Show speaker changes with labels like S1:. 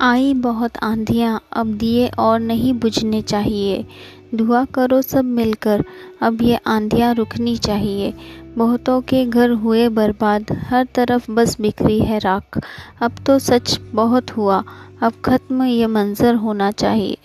S1: आई बहुत आंधियाँ, अब दिए और नहीं बुझने चाहिए। दुआ करो सब मिलकर, अब ये आंधियाँ रुकनी चाहिए। बहुतों के घर हुए बर्बाद, हर तरफ़ बस बिखरी है राख। अब तो सच बहुत हुआ, अब ख़त्म ये मंज़र होना चाहिए।